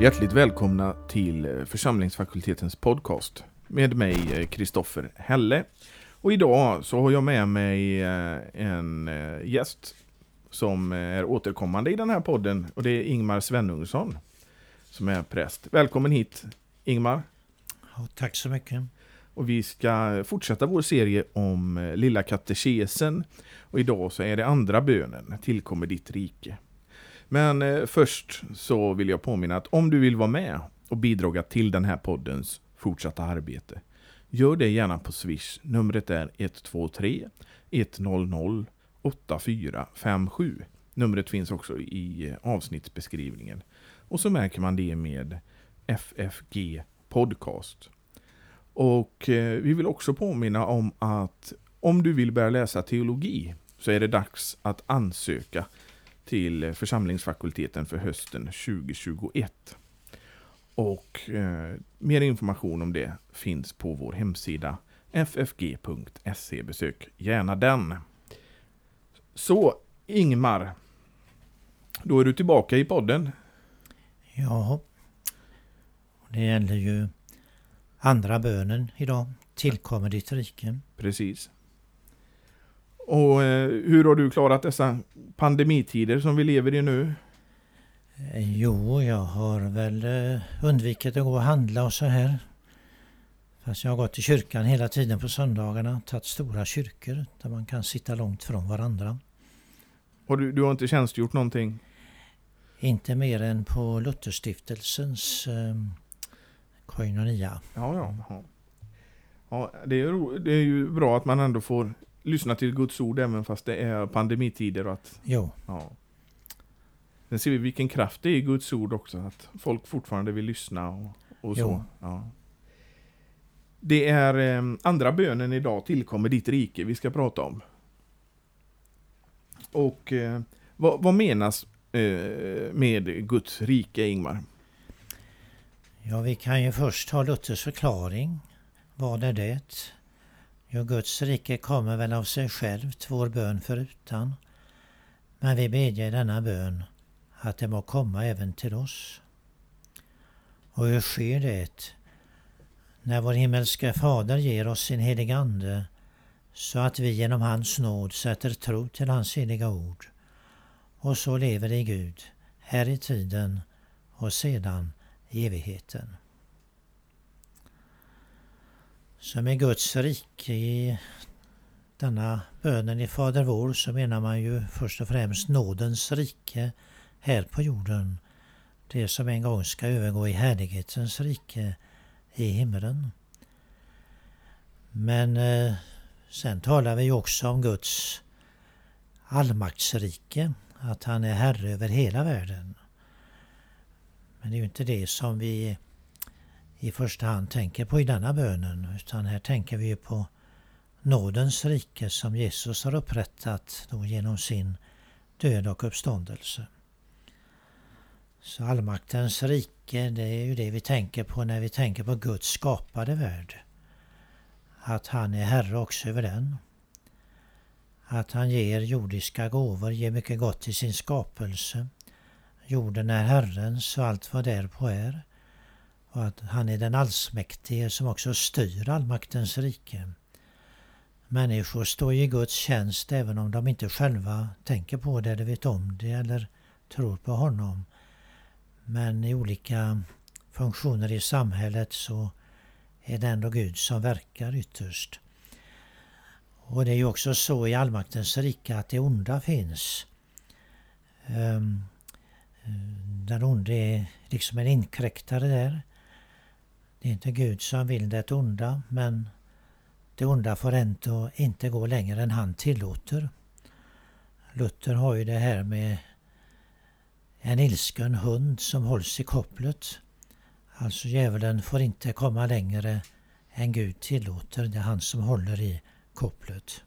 Hjärtligt välkomna till församlingsfakultetens podcast med mig eh, Kristoffer Helle. Och idag så har jag med mig eh, en eh, gäst som är återkommande i den här podden och det är Ingmar Svenungsson som är präst. Välkommen hit Ingmar. Ja, tack så mycket. Och vi ska fortsätta vår serie om eh, Lilla katekesen. Och idag så är det andra bönen, tillkommer ditt rike. Men eh, först så vill jag påminna att om du vill vara med och bidra till den här poddens fortsatta arbete, gör det gärna på Swish. Numret är 123 100 8457. Numret finns också i eh, avsnittsbeskrivningen. Och så märker man det med FFG Podcast. Och eh, vi vill också påminna om att om du vill börja läsa teologi så är det dags att ansöka till eh, församlingsfakulteten för hösten 2021. Och eh, mer information om det finns på vår hemsida ffg.se. Besök gärna den. Så Ingmar, då är du tillbaka i podden. Ja, det gäller ju andra bönen idag. Tillkommer ditt rike. Precis. Och eh, hur har du klarat dessa pandemitider som vi lever i nu? Eh, jo, jag har väl eh, undvikit att gå och handla och så här. Fast jag har gått till kyrkan hela tiden på söndagarna. Tagit stora kyrkor där man kan sitta långt från varandra. Och du, du har inte tjänstgjort någonting? Inte mer än på Lutherstiftelsens koinonia. Ja, ja. ja. ja det, är, det är ju bra att man ändå får lyssna till Guds ord även fast det är pandemitider. Och att, jo. Ja. Sen ser vi vilken kraft det är i Guds ord också. Att folk fortfarande vill lyssna och, och så. Ja. Det är eh, andra bönen idag, tillkommer ditt rike, vi ska prata om. Och eh, vad, vad, menas eh, med Guds rike, Ingmar? Ja, vi kan ju först ta Luthers förklaring. Vad är det? Jo, Guds rike kommer väl av sig självt, vår bön förutan. Men vi bedjer denna bön att det må komma även till oss. Och hur sker det? När vår himmelske Fader ger oss sin heliga Ande så att vi genom hans nåd sätter tro till hans heliga ord och så lever i Gud, här i tiden och sedan evigheten. Som med Guds rike i denna bönen i Fader vår så menar man ju först och främst nådens rike här på jorden. Det som en gång ska övergå i härlighetens rike i himlen. Men eh, sen talar vi också om Guds allmaktsrike, att han är herre över hela världen. Men det är ju inte det som vi i första hand tänker på i denna bönen utan här tänker vi på nådens rike som Jesus har upprättat då genom sin död och uppståndelse. Så allmaktens rike, det är ju det vi tänker på när vi tänker på Guds skapade värld. Att han är herre också över den. Att han ger jordiska gåvor, ger mycket gott till sin skapelse. Jorden är Herrens och allt vad därpå är och att han är den allsmäktige som också styr allmaktens rike. Människor står i Guds tjänst även om de inte själva tänker på det eller vet om det eller tror på honom. Men i olika funktioner i samhället så är det ändå Gud som verkar ytterst. Och det är ju också så i allmaktens rike att det onda finns. Um, den onde är liksom en inkräktare där. Det är inte Gud som vill det onda men det onda får ändå inte gå längre än han tillåter. Luther har ju det här med en ilsken hund som hålls i kopplet. Alltså djävulen får inte komma längre än Gud tillåter. Det är han som håller i kopplet.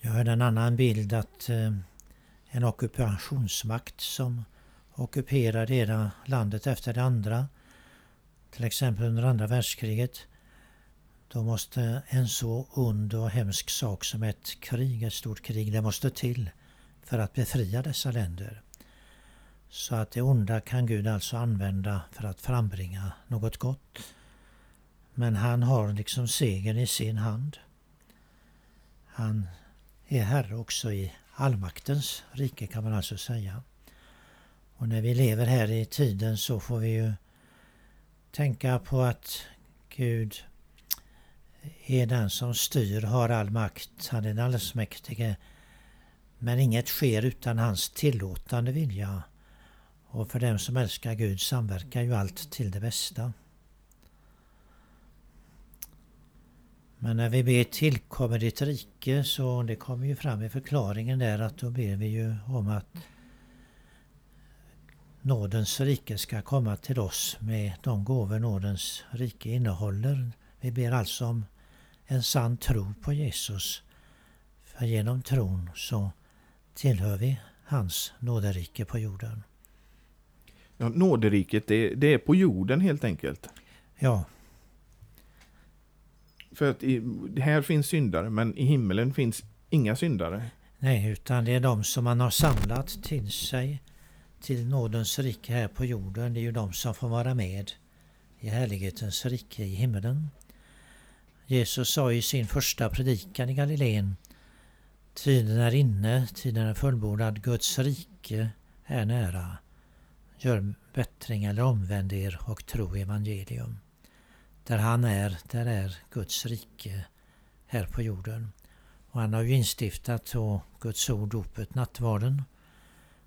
Jag hörde en annan bild att eh, en ockupationsmakt som ockuperar det ena landet efter det andra Till exempel under andra världskriget. Då måste en så ond och hemsk sak som ett krig, ett stort krig, det måste till för att befria dessa länder. Så att det onda kan Gud alltså använda för att frambringa något gott. Men han har liksom segern i sin hand. Han är herre också i allmaktens rike kan man alltså säga. Och när vi lever här i tiden så får vi ju tänka på att Gud är den som styr, har all makt. Han är den allsmäktige. Men inget sker utan hans tillåtande vilja. Och för dem som älskar Gud samverkar ju allt till det bästa. Men när vi ber tillkommer ditt rike så det kommer ju fram i förklaringen där att då ber vi ju om att nådens rike ska komma till oss med de gåvor nådens rike innehåller. Vi ber alltså om en sann tro på Jesus. För genom tron så tillhör vi hans nåderike på jorden. Ja, nåderiket, det, det är på jorden helt enkelt. Ja. För att i, här finns syndare, men i himmelen finns inga syndare. Nej, utan det är de som man har samlat till sig till nådens rike här på jorden. Det är ju de som får vara med i härlighetens rike i himmelen. Jesus sa i sin första predikan i Galileen Tiden är inne, tiden är fullbordad, Guds rike är nära. Gör bättring eller omvänd er och tro evangelium. Där han är, där är Guds rike här på jorden. Och han har ju instiftat då Guds ord, dopet, nattvarden.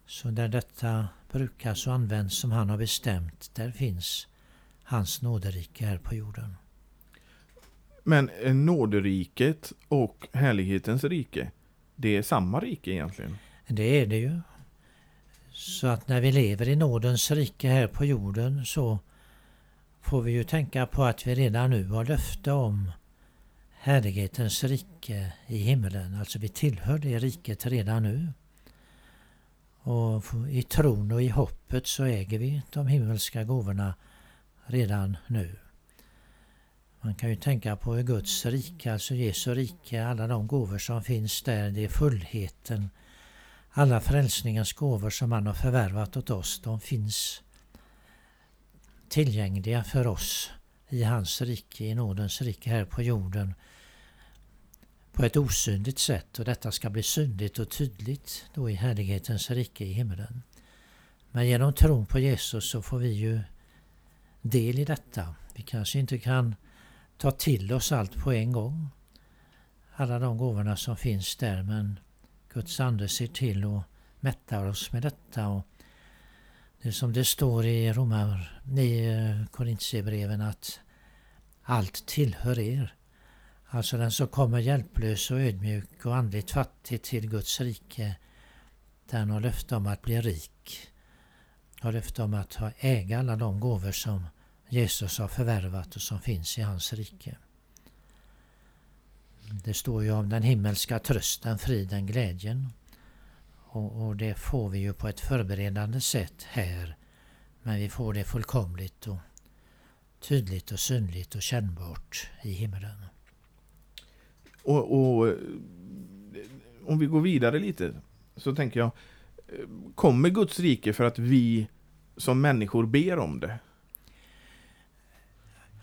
Så där detta brukas och används som han har bestämt, där finns hans nåderike här på jorden. Men nåderiket och härlighetens rike, det är samma rike egentligen? Det är det ju. Så att när vi lever i nådens rike här på jorden så får vi ju tänka på att vi redan nu har löfte om härlighetens rike i himmelen. Alltså vi tillhör det riket redan nu. Och i tron och i hoppet så äger vi de himmelska gåvorna redan nu. Man kan ju tänka på Guds rike, alltså Jesu rike, alla de gåvor som finns där, det är fullheten. Alla frälsningens gåvor som han har förvärvat åt oss, de finns tillgängliga för oss i hans rike, i nådens rike här på jorden på ett osynligt sätt och detta ska bli synligt och tydligt då i härlighetens rike i himlen. Men genom tron på Jesus så får vi ju del i detta. Vi kanske inte kan ta till oss allt på en gång. Alla de gåvorna som finns där men Guds ande ser till och mättar oss med detta. Och det som det står i Romar, i Korintierbreven att allt tillhör er. Alltså den som kommer hjälplös och ödmjuk och andligt fattig till Guds rike, den har löfte om att bli rik. Har löfte om att ha äga alla de gåvor som Jesus har förvärvat och som finns i hans rike. Det står ju om den himmelska trösten, friden, glädjen. Och, och, det får vi ju på ett förberedande sätt här. Men vi får det fullkomligt och tydligt och synligt och kännbart i himlen. Och, och eh, om vi går vidare lite så tänker jag eh, Kommer Guds rike för att vi som människor ber om det?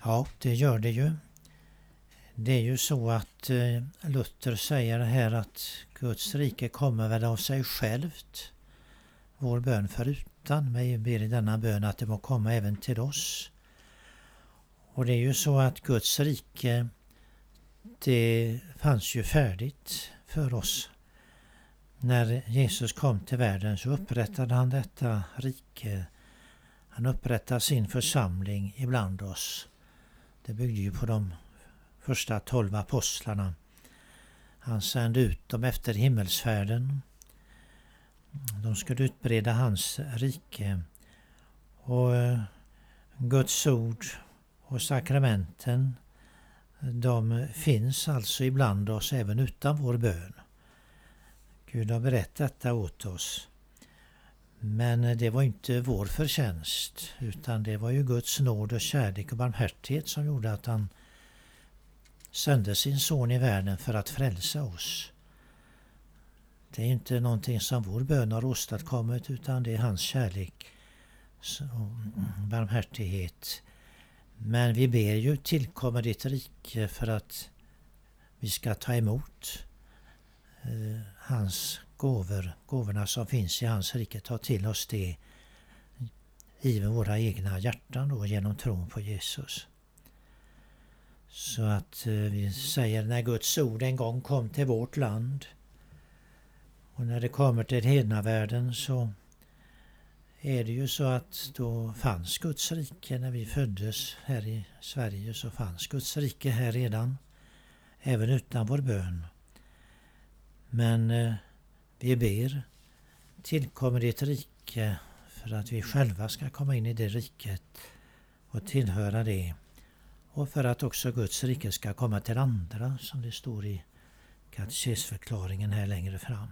Ja, det gör det ju. Det är ju så att eh, Luther säger här att Guds rike kommer väl av sig självt. Vår bön förutan, vi ber i denna bön att det må komma även till oss. Och det är ju så att Guds rike det fanns ju färdigt för oss. När Jesus kom till världen så upprättade han detta rike. Han upprättade sin församling ibland oss. Det byggde ju på de första tolv apostlarna. Han sände ut dem efter himmelsfärden. De skulle utbreda hans rike. Och eh, Guds ord och sakramenten de finns alltså ibland oss även utan vår bön. Gud har berättat detta åt oss. Men det var inte vår förtjänst utan det var ju Guds nåd och kärlek och barmhärtighet som gjorde att han sände sin son i världen för att frälsa oss. Det är inte någonting som vår bön har åstadkommit utan det är hans kärlek och barmhärtighet. Men vi ber ju tillkommer ditt rike för att vi ska ta emot eh, hans gåvor, gåvorna som finns i hans rike, ta till oss det i våra egna hjärtan då, genom tron på Jesus. Så att eh, vi säger när Guds ord en gång kom till vårt land och när det kommer till hednavärlden så är det ju så att då fanns Guds rike när vi föddes här i Sverige så fanns Guds rike här redan. Även utan vår bön. Men eh, vi ber tillkommer ditt rike för att vi själva ska komma in i det riket och tillhöra det. Och för att också Guds rike ska komma till andra som det står i katekesförklaringen här längre fram.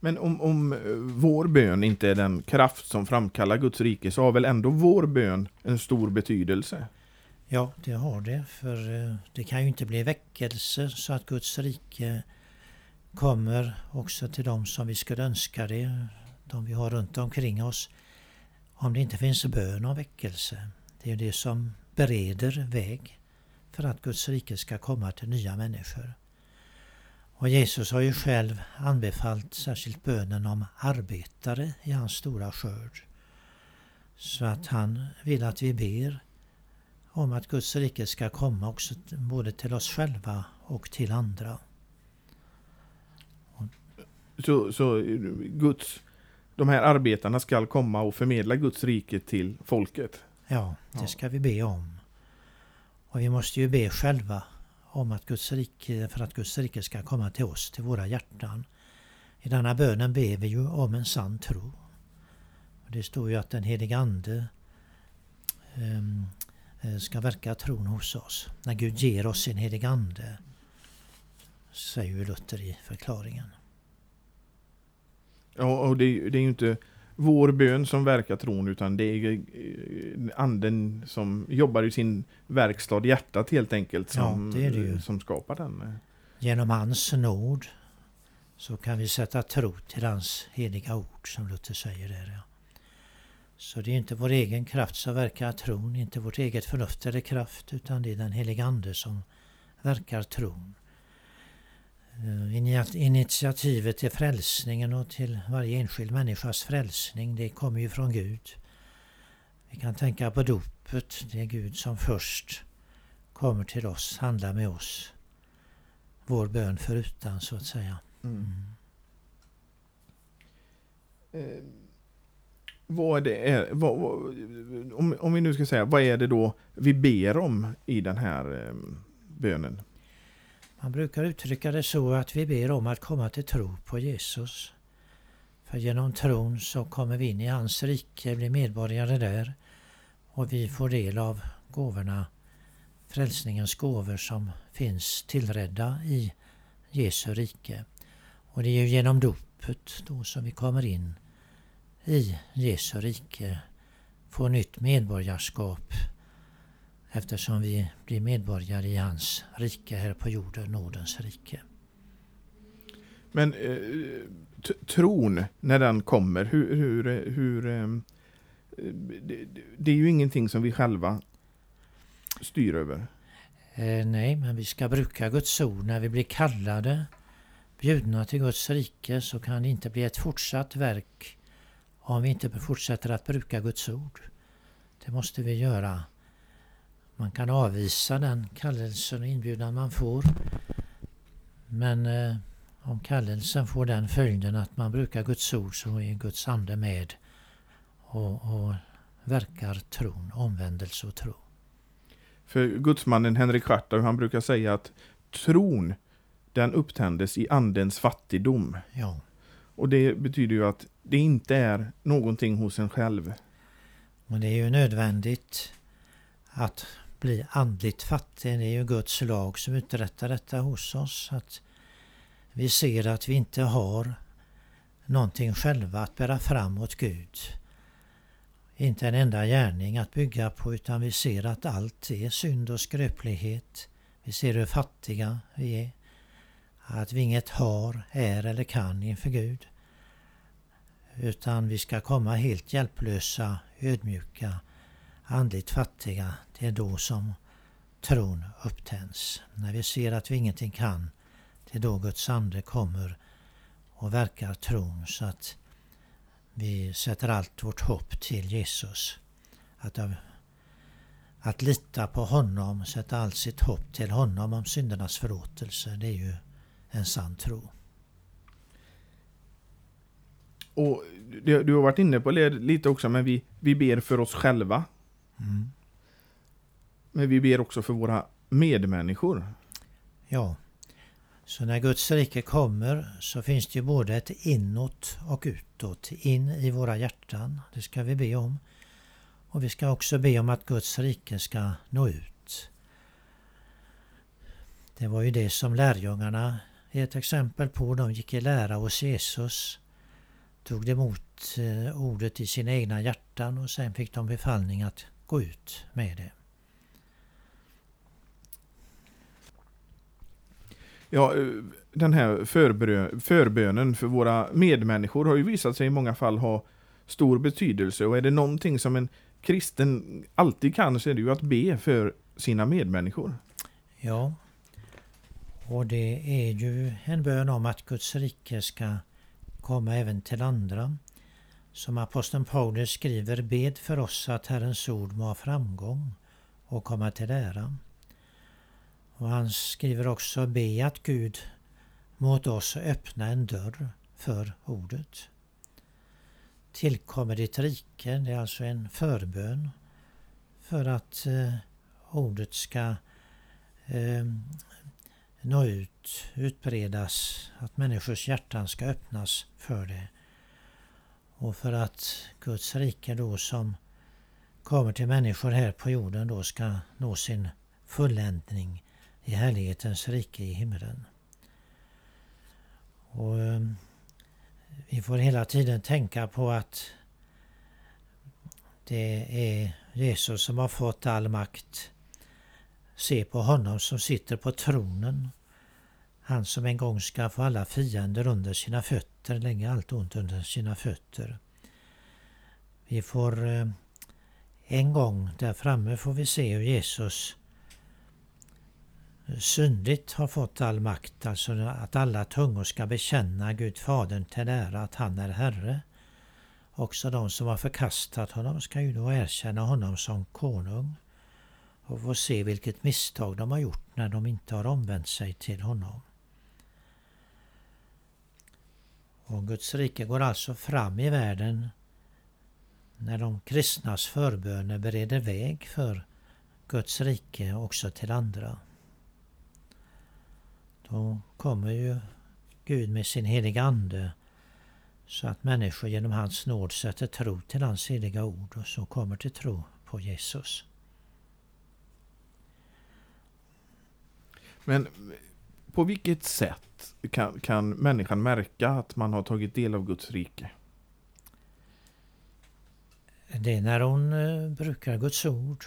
Men om, om eh, vår bön inte är den kraft som framkallar Guds rike så har väl ändå vår bön en stor betydelse? Ja, det har det. För eh, det kan ju inte bli väckelse så att Guds rike kommer också till dem som vi skulle önska det, de vi har runt omkring oss. Om det inte finns bön och väckelse. Det är det som bereder väg för att Guds rike ska komma till nya människor. Och Jesus har ju själv anbefallt särskilt bönen om arbetare i hans stora skörd. Så att han vill att vi ber om att Guds rike ska komma också både till oss själva och till andra. Så, så eh, Guds, de här arbetarna ska komma och förmedla Guds rike till folket? Ja, det ska vi be om. Och vi måste ju be själva om att Guds rike, för att Guds rike ska komma till oss, till våra hjärtan. I denna bönen ber vi ju om en sann tro. Och det står ju att den helige Ande um, ska verka tron hos oss. När Gud ger oss sin helige Ande, säger ju Luther i förklaringen. Ja, och det, det är ju inte vår bön som verkar tron utan det är eh, anden som jobbar i sin verkstad, hjärtat helt enkelt, som, ja, det det som skapar den. Genom hans nåd så kan vi sätta tro till hans heliga ord som Luther säger där. Ja. Så det är inte vår egen kraft som verkar tron, inte vårt eget förnuft eller kraft utan det är den heliga Ande som verkar tron. Eh, initiativet till frälsningen och till varje enskild människas frälsning det kommer ju från Gud. Vi kan tänka på dopet. Det är Gud som först kommer till oss, handlar med oss. Vår bön förutan så att säga. Mm. Mm. Eh, vad är, vad, vad, om, om vi nu ska säga, vad är det då vi ber om i den här eh, bönen? Han brukar uttrycka det så att vi ber om att komma till tro på Jesus. För genom tron så kommer vi in i hans rike, blir medborgare där och vi får del av gåvorna, frälsningens gåvor som finns tillredda i Jesu rike. Och det är ju genom dopet då som vi kommer in i Jesu rike, får nytt medborgarskap eftersom vi blir medborgare i hans rike här på jorden, nådens rike. Men eh, tron, när den kommer, hur... hur, hur eh, det, det, är ju ingenting som vi själva styr över. Eh, nej, men vi ska bruka Guds ord. När vi blir kallade, bjudna till Guds rike, så kan det inte bli ett fortsatt verk om vi inte fortsätter att bruka Guds ord. Det måste vi göra man kan avvisa den kallelsen och inbjudan man får. Men eh, om kallelsen får den följden att man brukar Guds ord så är Guds ande med och, och verkar tron, omvändelse och tro. För gudsmannen Henrik Schartau, han brukar säga att tron den upptändes i andens fattigdom. Ja. Och det betyder ju att det inte är någonting hos en själv. Men det är ju nödvändigt att bli andligt fattig. Det är ju Guds lag som uträttar detta hos oss. Att vi ser att vi inte har någonting själva att bära fram åt Gud. Inte en enda gärning att bygga på utan vi ser att allt är synd och skröplighet. Vi ser hur fattiga vi är. Att vi inget har, är eller kan inför Gud. Utan vi ska komma helt hjälplösa, ödmjuka, andligt fattiga. Det är då som tron upptänds. När vi ser att vi ingenting kan, det är då Guds ande kommer och verkar tron så att vi sätter allt vårt hopp till Jesus. Att, att lita på honom, sätta allt sitt hopp till honom om syndernas förlåtelse, det är ju en sann tro. Och Du har varit inne på det lite också, men vi, vi ber för oss själva. Mm. Men vi ber också för våra medmänniskor. Ja. Så när Guds rike kommer så finns det ju både ett inåt och utåt. In i våra hjärtan, det ska vi be om. Och vi ska också be om att Guds rike ska nå ut. Det var ju det som lärjungarna är ett exempel på. De gick i lära hos Jesus. Tog emot eh, ordet i sina egna hjärtan och sen fick de befallning att gå ut med det. Ja, eh, den här förbönen för våra medmänniskor har ju visat sig i många fall ha stor betydelse och är det någonting som en kristen alltid kan så är det ju att be för sina medmänniskor. Ja, och det är ju en bön om att Guds rike ska komma även till andra. Som aposteln Paulus skriver, bed för oss att Herrens ord må ha framgång och komma till ära. Och han skriver också be att Gud mot oss öppna en dörr för ordet. Tillkommer ditt rike, det är alltså en förbön för att eh, ordet ska eh, nå ut, utbredas, att människors hjärtan ska öppnas för det. Och för att Guds rike då som kommer till människor här på jorden då ska nå sin fulländning i härlighetens rike i himlen. Och eh, Vi får hela tiden tänka på att det är Jesus som har fått all makt. Se på honom som sitter på tronen. Han som en gång ska få alla fiender under sina fötter, lägga allt ont under sina fötter. Vi får eh, en gång där framme får vi se hur Jesus syndigt har fått all makt, alltså att alla tungor ska bekänna Gud Fadern till ära att han är Herre. Också de som har förkastat honom ska ju då erkänna honom som konung och få se vilket misstag de har gjort när de inte har omvänt sig till honom. Och Guds rike går alltså fram i världen när de kristnas förböner bereder väg för Guds rike också till andra. Då kommer ju Gud med sin heliga Ande så att människor genom hans nåd sätter tro till hans heliga ord och så kommer till tro på Jesus. Men på vilket sätt kan, kan människan märka att man har tagit del av Guds rike? Det är när hon eh, brukar Guds ord.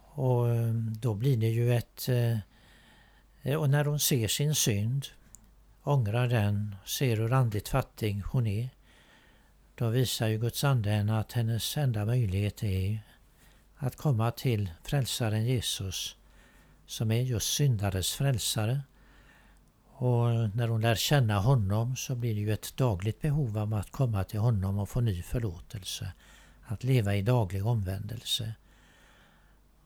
Och eh, då blir det ju ett eh, och när hon ser sin synd, ångrar den, ser hur andligt fattig hon är, då visar ju Guds ande henne att hennes enda möjlighet är att komma till frälsaren Jesus som är just syndares frälsare. Och när hon lär känna honom så blir det ju ett dagligt behov av att komma till honom och få ny förlåtelse. Att leva i daglig omvändelse.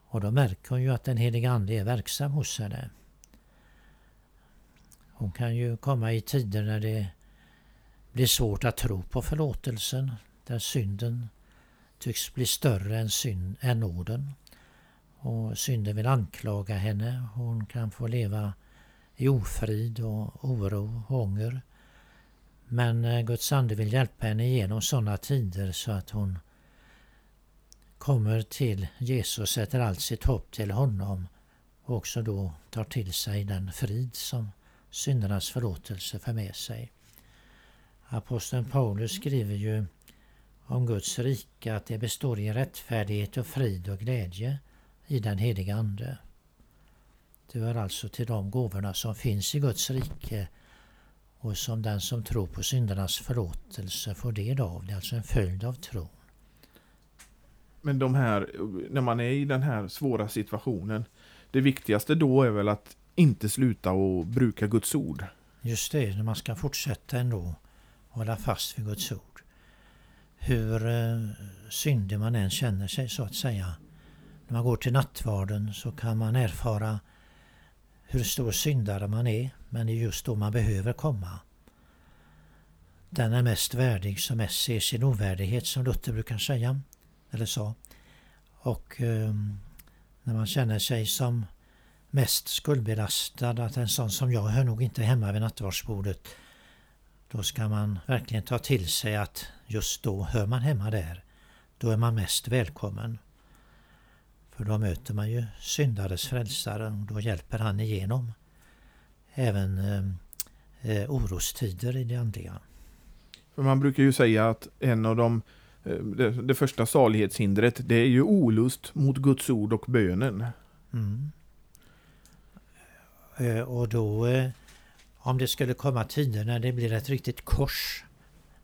Och då märker hon ju att den heliga Ande är verksam hos henne. Hon kan ju komma i tider när det blir svårt att tro på förlåtelsen, där synden tycks bli större än, synd, än nåden. Och synden vill anklaga henne. Hon kan få leva i ofrid och oro och ånger. Men eh, Guds ande vill hjälpa henne igenom sådana tider så att hon kommer till Jesus, sätter allt sitt hopp till honom och också då tar till sig den frid som syndernas förlåtelse för med sig. Aposteln Paulus skriver ju om Guds rike att det består i rättfärdighet och frid och glädje i den heliga Ande. Det hör alltså till de gåvorna som finns i Guds rike och som den som tror på syndernas förlåtelse får del av. Det är alltså en följd av tron. Men de här, när man är i den här svåra situationen, det viktigaste då är väl att inte sluta att bruka Guds ord? Just det, när man ska fortsätta ändå hålla fast vid Guds ord. Hur eh, syndig man än känner sig så att säga. När man går till nattvarden så kan man erfara hur stor syndare man är, men det är just då man behöver komma. Den är mest värdig som mest ser sin ovärdighet, som Luther brukar säga, eller sa. Och eh, när man känner sig som mest skuldbelastad, att en sån som jag hör nog inte hemma vid nattvardsbordet, då ska man verkligen ta till sig att just då hör man hemma där. Då är man mest välkommen. För då möter man ju syndares frälsare och då hjälper han igenom även eh, eh, orostider i det andliga. För man brukar ju säga att en av de eh, det, det, första salighetshindret det är ju olust mot Guds ord och bönen. Mm. Eh, och då om det skulle komma tider när det blir ett riktigt kors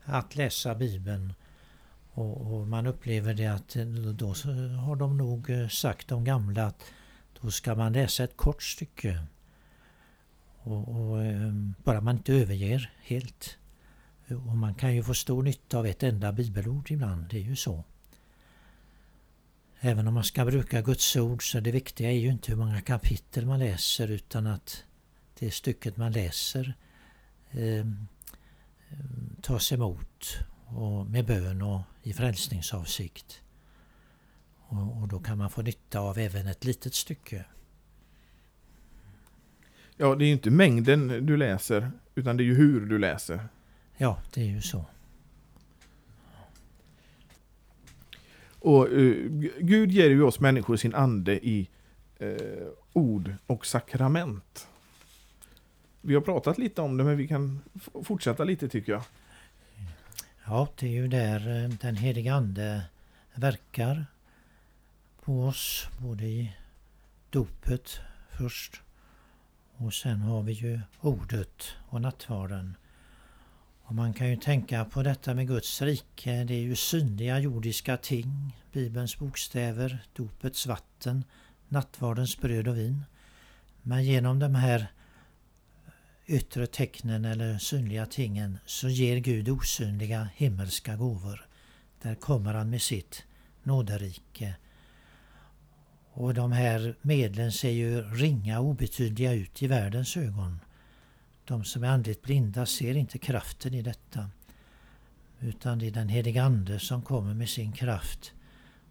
att läsa Bibeln och, och, man upplever det att eh, då har de nog eh, sagt de gamla att då ska man läsa ett kort stycke. Och, och ehm, bara man inte överger helt. Och man kan ju få stor nytta av ett enda bibelord ibland, det är ju så. Även om man ska bruka Guds ord så det viktiga är ju inte hur många kapitel man läser utan att det stycket man läser eh, tas emot och med bön och i frälsningsavsikt. Och, och då kan man få nytta av även ett litet stycke. Ja, det är ju inte mängden du läser, utan det är ju hur du läser. Ja, det är ju så. Och uh, Gud ger ju oss människor sin ande i uh, ord och sakrament. Vi har pratat lite om det, men vi kan fortsätta lite tycker jag. Ja, det är ju där eh, den heliga Ande verkar på oss, både i dopet först och sen har vi ju ordet och nattvarden. Och man kan ju tänka på detta med Guds rike. Det är ju synliga jordiska ting. Bibelns bokstäver, dopets vatten, nattvardens bröd och vin. Men genom de här yttre tecknen eller synliga tingen så ger Gud osynliga himmelska gåvor. Där kommer han med sitt nåderike. Och de här medlen ser ju ringa obetydliga ut i världens ögon. De som är andligt blinda ser inte kraften i detta. Utan det är den helige Ande som kommer med sin kraft.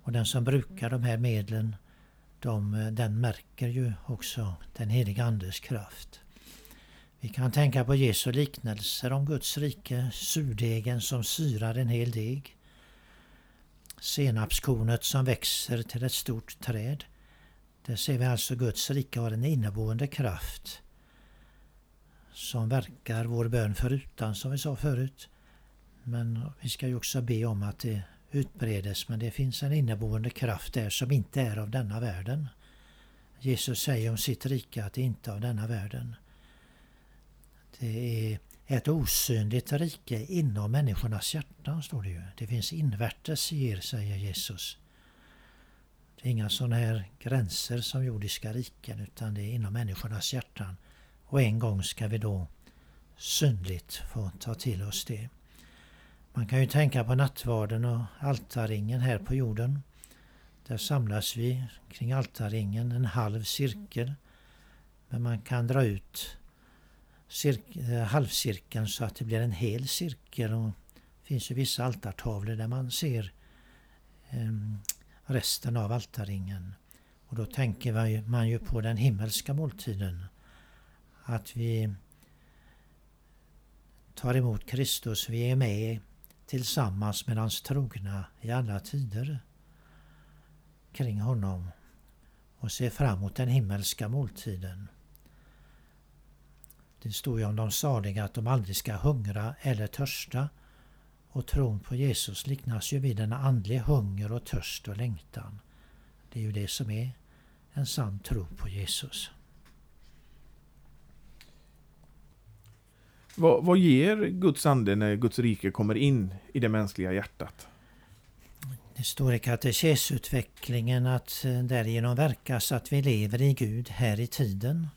Och den som brukar de här medlen, de, den märker ju också den helige Andes kraft. Vi kan tänka på Jesu liknelser om Guds rike, surdegen som syrar en hel deg, senapskornet som växer till ett stort träd. Där ser vi alltså Guds rike har en inneboende kraft som verkar vår bön förutan, som vi sa förut. Men vi ska ju också be om att det utbredes, men det finns en inneboende kraft där som inte är av denna världen. Jesus säger om sitt rike att det inte är av denna världen. Det är ett osynligt rike inom människornas hjärtan, står det ju. Det finns invärtes i er, säger Jesus. Det är inga sådana här gränser som jordiska riken, utan det är inom människornas hjärtan. Och en gång ska vi då synligt få ta till oss det. Man kan ju tänka på nattvarden och altarringen här på jorden. Där samlas vi kring altarringen, en halv cirkel. Men man kan dra ut Eh, halvcirkeln så att det blir en hel cirkel. Och det finns ju vissa altartavlor där man ser ehm, resten av altarringen. Och då tänker man ju på den himmelska måltiden. Att vi tar emot Kristus, vi är med tillsammans med hans trogna i alla tider kring honom och ser fram emot den himmelska måltiden. Det står ju om de saliga att de aldrig ska hungra eller törsta. Och tron på Jesus liknas ju vid en andlig hunger och törst och längtan. Det är ju det som är en sann tro på Jesus. Vad, vad ger Guds ande när Guds rike kommer in i det mänskliga hjärtat? Det står i katekesutvecklingen att eh, därigenom verkas att vi lever i Gud här i tiden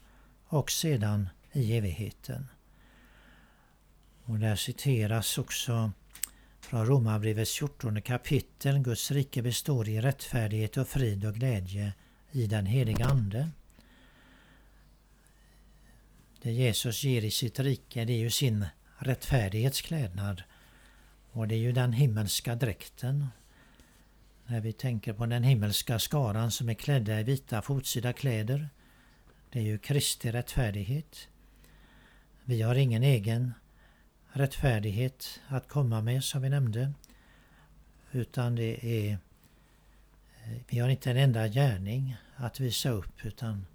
och sedan i evigheten. Och där citeras också från Romarbrevets 14 kapitel. Guds rike består i rättfärdighet och frid och glädje i den heliga Ande. Det Jesus ger i sitt rike det är ju sin rättfärdighetsklädnad. Och det är ju den himmelska dräkten. När vi tänker på den himmelska skaran som är klädda i vita fotsida kläder. Det är ju Kristi rättfärdighet. Vi har ingen egen rättfärdighet att komma med som vi nämnde. Utan det är eh, vi har inte en enda gärning att visa upp utan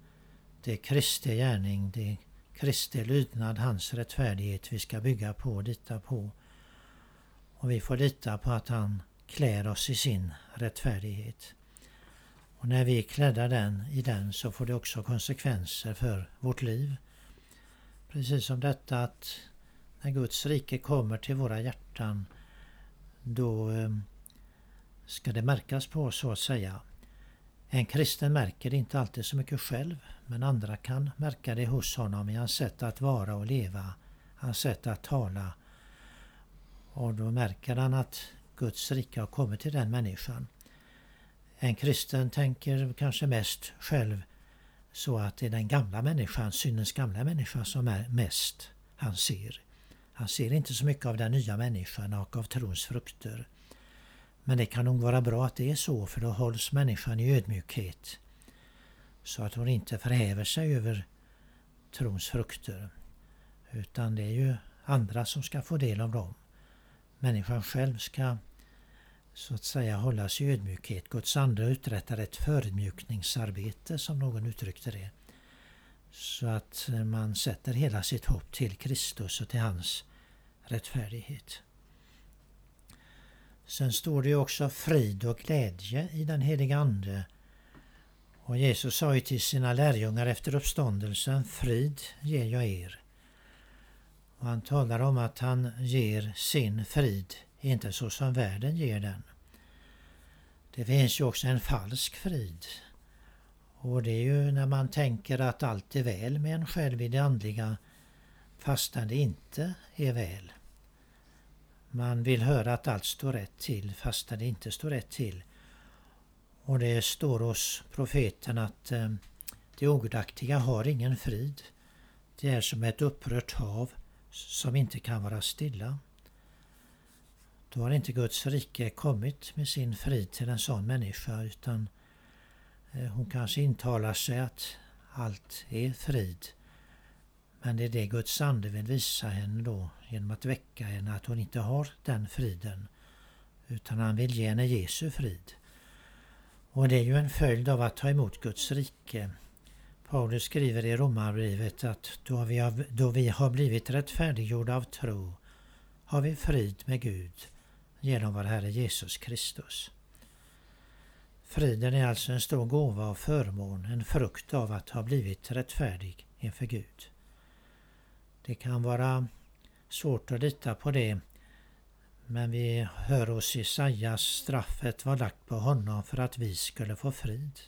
det är Kristi gärning, det är Kristi lydnad, hans rättfärdighet vi ska bygga på och lita på. Och vi får lita på att han klär oss i sin rättfärdighet. Och när vi är klädda den, i den så får det också konsekvenser för vårt liv. Precis som detta att när Guds rike kommer till våra hjärtan då eh, ska det märkas på oss, så att säga. En kristen märker det inte alltid så mycket själv men andra kan märka det hos honom i hans sätt att vara och leva, hans sätt att tala. Och då märker han att Guds rike har kommit till den människan. En kristen tänker kanske mest själv så att det är den gamla människan, syndens gamla människa som är mest han ser. Han ser inte så mycket av den nya människan och av trons frukter. Men det kan nog vara bra att det är så för då hålls människan i ödmjukhet. Så att hon inte förhäver sig över trons frukter. Utan det är ju andra som ska få del av dem. Människan själv ska så att säga hållas i ödmjukhet. Guds ande uträttar ett förödmjukningsarbete som någon uttryckte det. Så att man sätter hela sitt hopp till Kristus och till hans rättfärdighet. Sen står det ju också frid och glädje i den heliga Ande. Och Jesus sa ju till sina lärjungar efter uppståndelsen, frid ger jag er. Och han talar om att han ger sin frid, inte så som världen ger den. Det finns ju också en falsk frid. Och det är ju när man tänker att allt är väl med en själv i det andliga fastän det inte är väl. Man vill höra att allt står rätt till fastän det inte står rätt till. Och det står hos profeten att eh, det ogudaktiga har ingen frid. Det är som ett upprört hav som inte kan vara stilla. Då har inte Guds rike kommit med sin frid till en sån människa utan eh, hon kanske intalar sig att allt är frid. Men det är det Guds ande vill visa henne då genom att väcka henne att hon inte har den friden. Utan han vill ge henne Jesu frid. Och det är ju en följd av att ta emot Guds rike. Paulus skriver i Romarbrevet att då vi, har, då vi har blivit rättfärdiggjorda av tro har vi frid med Gud genom vår Herre Jesus Kristus. Friden är alltså en stor gåva och förmån, en frukt av att ha blivit rättfärdig inför Gud. Det kan vara svårt att lita på det men vi hör hos Isaias straffet var lagt på honom för att vi skulle få frid.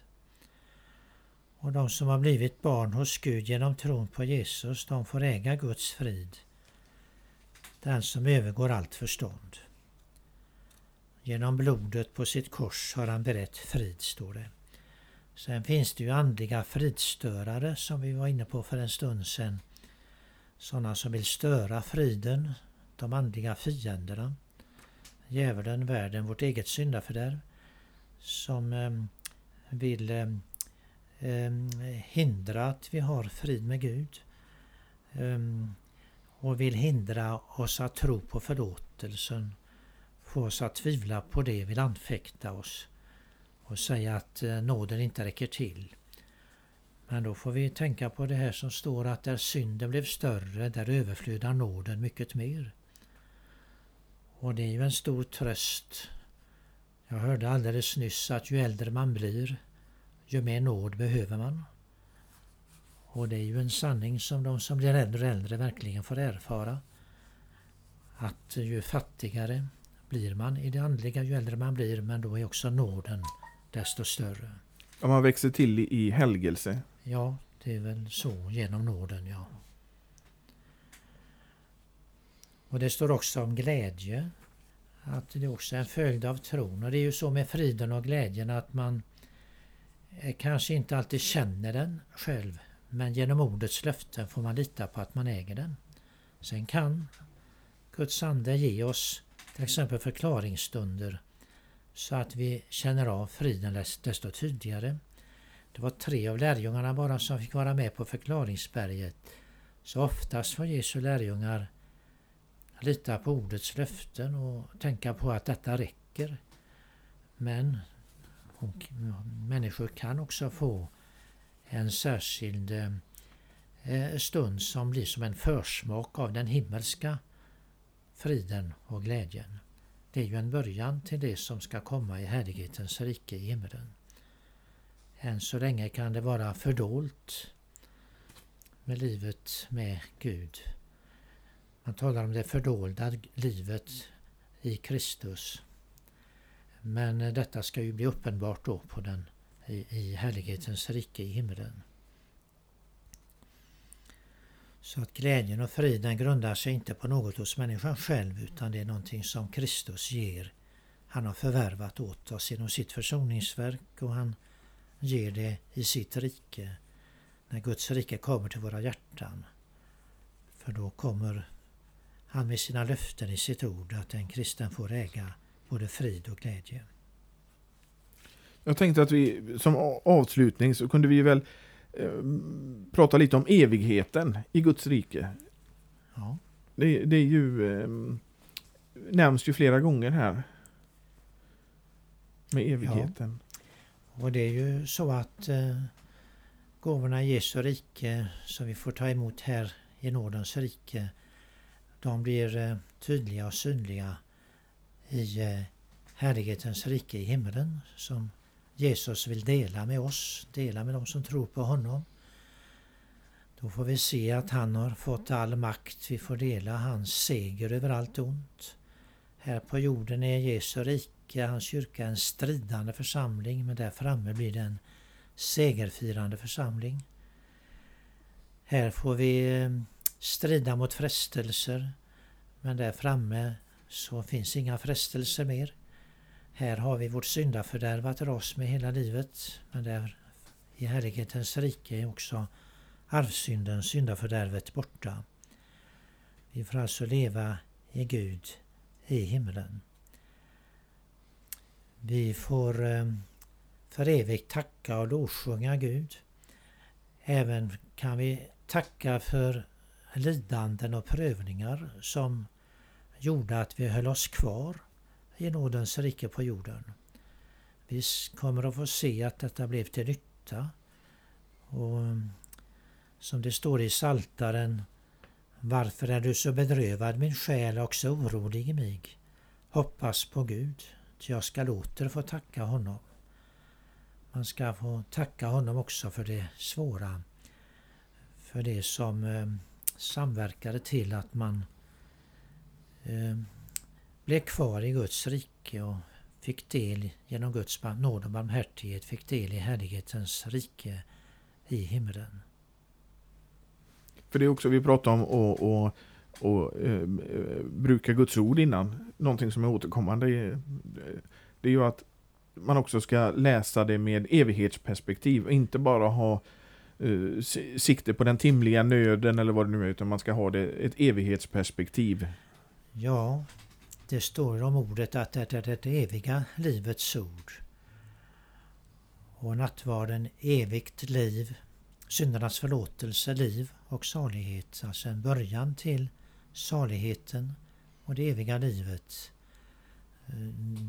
Och de som har blivit barn hos Gud genom tron på Jesus, de får äga Guds frid. Den som övergår allt förstånd. Genom blodet på sitt kors har han berett frid, står det. Sen finns det ju andliga fridstörare som vi var inne på för en stund sedan. Sådana som vill störa friden, de andliga fienderna. Djävulen, världen, vårt eget syndafördärv. Som eh, vill eh, hindra att vi har frid med Gud. Eh, och vill hindra oss att tro på förlåtelsen. Få oss att tvivla på det, vill anfäkta oss. Och säga att eh, nåden inte räcker till. Men då får vi tänka på det här som står att där synden blev större, där överflödar nåden mycket mer. Och det är ju en stor tröst. Jag hörde alldeles nyss att ju äldre man blir, ju mer nåd behöver man. Och det är ju en sanning som de som blir äldre och äldre verkligen får erfara. Att ju fattigare blir man i det andliga ju äldre man blir, men då är också nåden desto större. Om man växer till i helgelse? Ja, det är väl så genom nåden, ja. Och det står också om glädje. Att det också är en följd av tron. Och det är ju så med friden och glädjen att man kanske inte alltid känner den själv. Men genom ordets löften får man lita på att man äger den. Sen kan Guds ande ge oss till exempel förklaringsstunder så att vi känner av friden desto tydligare. Det var tre av lärjungarna bara som fick vara med på förklaringsberget. Så oftast får Jesu lärjungar lita på ordets löften och tänka på att detta räcker. Men människor kan också få en särskild eh, stund som blir som en försmak av den himmelska friden och glädjen. Det är ju en början till det som ska komma i härlighetens rike i himlen. Än så länge kan det vara fördolt med livet med Gud. Man talar om det fördolda livet i Kristus. Men detta ska ju bli uppenbart då på den, i, i härlighetens rike i himlen. Så att glädjen och friden grundar sig inte på något hos människan själv utan det är någonting som Kristus ger. Han har förvärvat åt oss genom sitt försoningsverk och han ger det i sitt rike. När Guds rike kommer till våra hjärtan. För då kommer han med sina löften i sitt ord att en kristen får äga både frid och glädje. Jag tänkte att vi som avslutning så kunde vi väl prata lite om evigheten i Guds rike. Ja. Det, det är ju eh, nämns ju flera gånger här. Med evigheten. Ja. Och det är ju så att eh, gåvorna i Jesu rike som vi får ta emot här i nådens rike de blir eh, tydliga och synliga i eh, härlighetens rike i himlen som Jesus vill dela med oss, dela med de som tror på honom. Då får vi se att han har fått all makt. Vi får dela hans seger över allt ont. Här på jorden är Jesu rike, hans kyrka, en stridande församling men där framme blir det en segerfirande församling. Här får vi eh, strida mot frestelser. Men där framme så finns inga frestelser mer. Här har vi vårt syndafördärv att dras med hela livet. Men där i härlighetens rike är också arvsynden, syndafördärvet borta. Vi får alltså leva i Gud i himlen. Vi får eh, för evigt tacka och lovsjunga Gud. Även kan vi tacka för lidanden och prövningar som gjorde att vi höll oss kvar i nådens rike på jorden. Vi kommer att få se att detta blev till nytta. Och mm, som det står i Saltaren Varför är du så bedrövad min själ och så orolig i mig? Hoppas på Gud, ty jag skall åter få tacka honom. Man ska få tacka honom också för det svåra. För det som mm, samverkade till att man mm, blev kvar i Guds rike och fick del genom Guds nåd och barmhärtighet fick del i härlighetens rike i himlen. För det är också vi pratade om och, och, och eh, bruka Guds ord innan. Någonting som är återkommande. Det är ju att man också ska läsa det med evighetsperspektiv. Inte bara ha uh, sikte på den timliga nöden eller vad det nu är. Utan man ska ha det, ett evighetsperspektiv. Ja, det står om ordet att det är det eviga livets ord. Och nattvarden evigt liv, syndernas förlåtelse, liv och salighet. Alltså en början till saligheten och det eviga livet.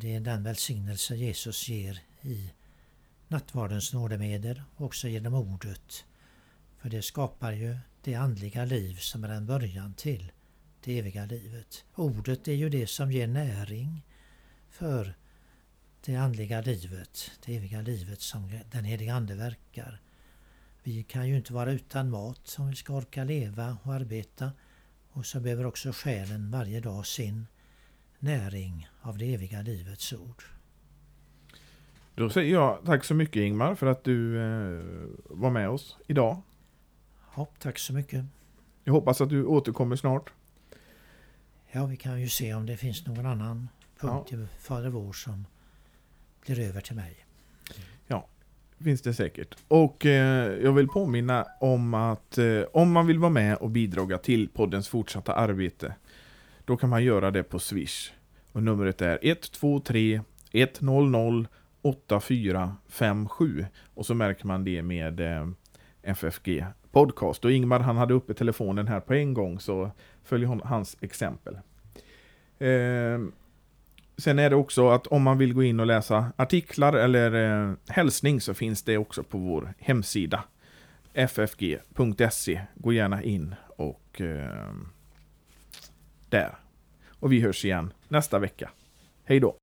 Det är den välsignelse Jesus ger i nattvardens nådemedel, och också genom ordet. För det skapar ju det andliga liv som är en början till det eviga livet. Ordet är ju det som ger näring för det andliga livet, det eviga livet som den heliga Ande verkar. Vi kan ju inte vara utan mat om vi ska orka leva och arbeta. Och så behöver också själen varje dag sin näring av det eviga livets ord. Då säger jag tack så mycket Ingmar för att du eh, var med oss idag. Ja, tack så mycket. Jag hoppas att du återkommer snart. Ja, vi kan ju se om det finns någon annan punkt ja. i Fader vår som blir över till mig. Ja, finns det säkert. Och eh, jag vill påminna om att eh, om man vill vara med och bidra till poddens fortsatta arbete, då kan man göra det på Swish. Och numret är 123 100 8457 och så märker man det med eh, FFG Podcast. Och Ingmar han hade uppe telefonen här på en gång så följ hans exempel. Eh, sen är det också att om man vill gå in och läsa artiklar eller eh, hälsning så finns det också på vår hemsida ffg.se. Gå gärna in och eh, där. Och vi hörs igen nästa vecka. Hej då!